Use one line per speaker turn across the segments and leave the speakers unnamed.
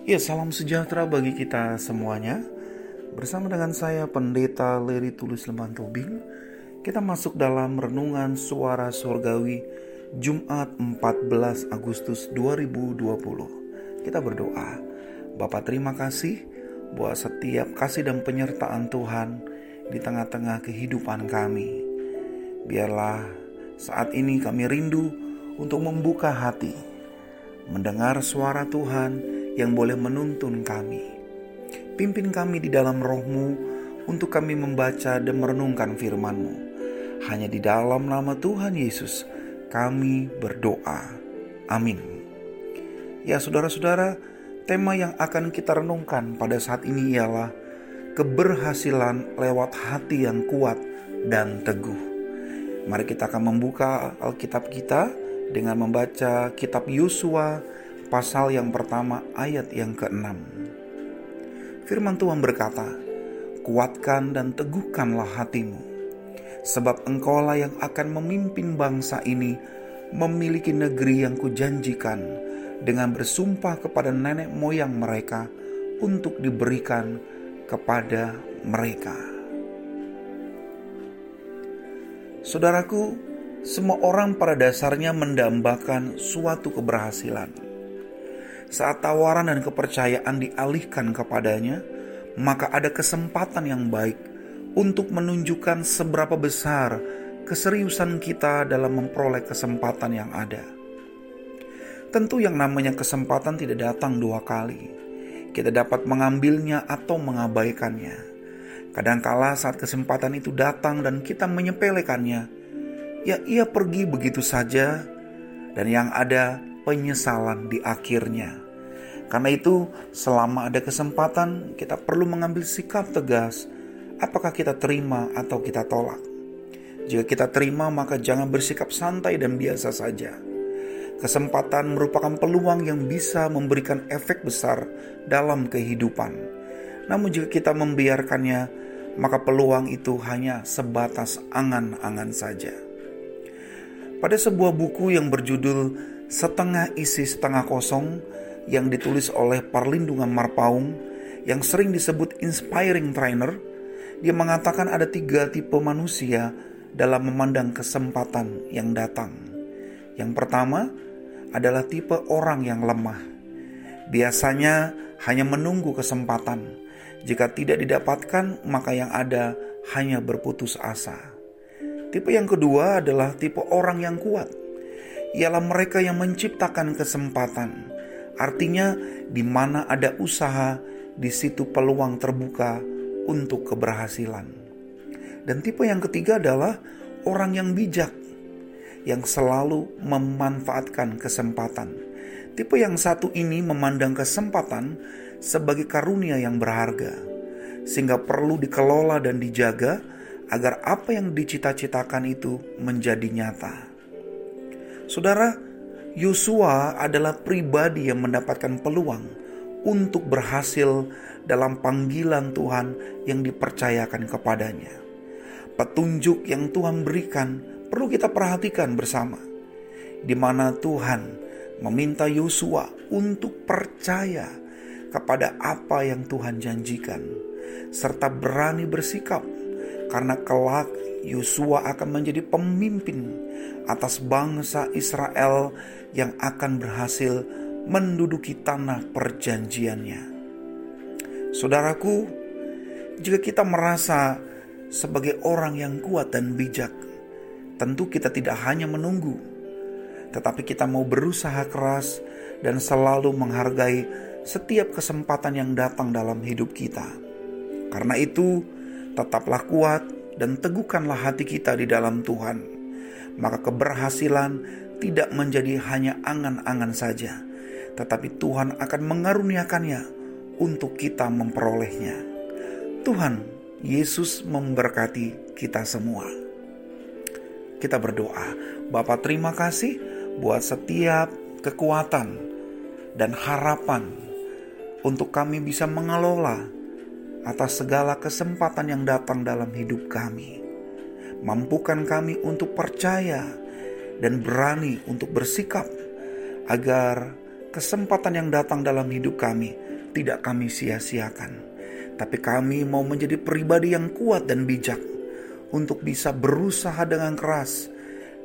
Ya, salam sejahtera bagi kita semuanya. Bersama dengan saya Pendeta Leri Tulus Leman Tobing, kita masuk dalam renungan suara surgawi Jumat 14 Agustus 2020. Kita berdoa. Bapak terima kasih buat setiap kasih dan penyertaan Tuhan di tengah-tengah kehidupan kami. Biarlah saat ini kami rindu untuk membuka hati, mendengar suara Tuhan yang boleh menuntun kami. Pimpin kami di dalam rohmu untuk kami membaca dan merenungkan firman-Mu. Hanya di dalam nama Tuhan Yesus kami berdoa. Amin. Ya saudara-saudara, tema yang akan kita renungkan pada saat ini ialah keberhasilan lewat hati yang kuat dan teguh. Mari kita akan membuka Alkitab kita dengan membaca kitab Yosua pasal yang pertama ayat yang ke-6. Firman Tuhan berkata, Kuatkan dan teguhkanlah hatimu, sebab engkaulah yang akan memimpin bangsa ini memiliki negeri yang kujanjikan dengan bersumpah kepada nenek moyang mereka untuk diberikan kepada mereka. Saudaraku, semua orang pada dasarnya mendambakan suatu keberhasilan saat tawaran dan kepercayaan dialihkan kepadanya, maka ada kesempatan yang baik untuk menunjukkan seberapa besar keseriusan kita dalam memperoleh kesempatan yang ada. Tentu yang namanya kesempatan tidak datang dua kali. Kita dapat mengambilnya atau mengabaikannya. Kadangkala saat kesempatan itu datang dan kita menyepelekannya, ya ia pergi begitu saja dan yang ada penyesalan di akhirnya. Karena itu, selama ada kesempatan, kita perlu mengambil sikap tegas. Apakah kita terima atau kita tolak? Jika kita terima, maka jangan bersikap santai dan biasa saja. Kesempatan merupakan peluang yang bisa memberikan efek besar dalam kehidupan. Namun, jika kita membiarkannya, maka peluang itu hanya sebatas angan-angan saja. Pada sebuah buku yang berjudul setengah isi setengah kosong yang ditulis oleh Perlindungan Marpaung yang sering disebut inspiring trainer, dia mengatakan ada tiga tipe manusia dalam memandang kesempatan yang datang. Yang pertama adalah tipe orang yang lemah. Biasanya hanya menunggu kesempatan. Jika tidak didapatkan, maka yang ada hanya berputus asa. Tipe yang kedua adalah tipe orang yang kuat ialah mereka yang menciptakan kesempatan. Artinya, di mana ada usaha, di situ peluang terbuka untuk keberhasilan. Dan tipe yang ketiga adalah orang yang bijak, yang selalu memanfaatkan kesempatan. Tipe yang satu ini memandang kesempatan sebagai karunia yang berharga, sehingga perlu dikelola dan dijaga agar apa yang dicita-citakan itu menjadi nyata. Saudara, Yosua adalah pribadi yang mendapatkan peluang untuk berhasil dalam panggilan Tuhan yang dipercayakan kepadanya. Petunjuk yang Tuhan berikan perlu kita perhatikan bersama, di mana Tuhan meminta Yosua untuk percaya kepada apa yang Tuhan janjikan, serta berani bersikap, karena kelak Yosua akan menjadi pemimpin atas bangsa Israel yang akan berhasil menduduki tanah perjanjiannya. Saudaraku, jika kita merasa sebagai orang yang kuat dan bijak, tentu kita tidak hanya menunggu, tetapi kita mau berusaha keras dan selalu menghargai setiap kesempatan yang datang dalam hidup kita. Karena itu, tetaplah kuat dan teguhkanlah hati kita di dalam Tuhan, maka keberhasilan tidak menjadi hanya angan-angan saja, tetapi Tuhan akan mengaruniakannya untuk kita memperolehnya. Tuhan Yesus memberkati kita semua. Kita berdoa, Bapa terima kasih buat setiap kekuatan dan harapan untuk kami bisa mengelola atas segala kesempatan yang datang dalam hidup kami. Mampukan kami untuk percaya dan berani untuk bersikap agar kesempatan yang datang dalam hidup kami tidak kami sia-siakan. Tapi kami mau menjadi pribadi yang kuat dan bijak untuk bisa berusaha dengan keras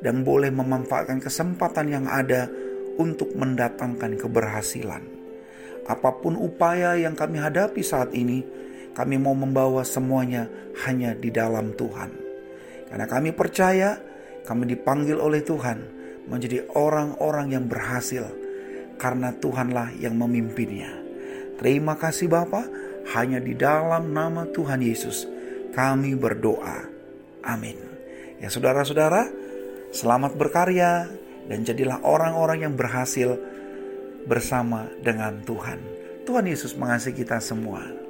dan boleh memanfaatkan kesempatan yang ada untuk mendatangkan keberhasilan. Apa pun upaya yang kami hadapi saat ini, kami mau membawa semuanya hanya di dalam Tuhan. Karena kami percaya kami dipanggil oleh Tuhan menjadi orang-orang yang berhasil karena Tuhanlah yang memimpinnya. Terima kasih Bapa, hanya di dalam nama Tuhan Yesus kami berdoa. Amin. Ya saudara-saudara, selamat berkarya dan jadilah orang-orang yang berhasil bersama dengan Tuhan. Tuhan Yesus mengasihi kita semua.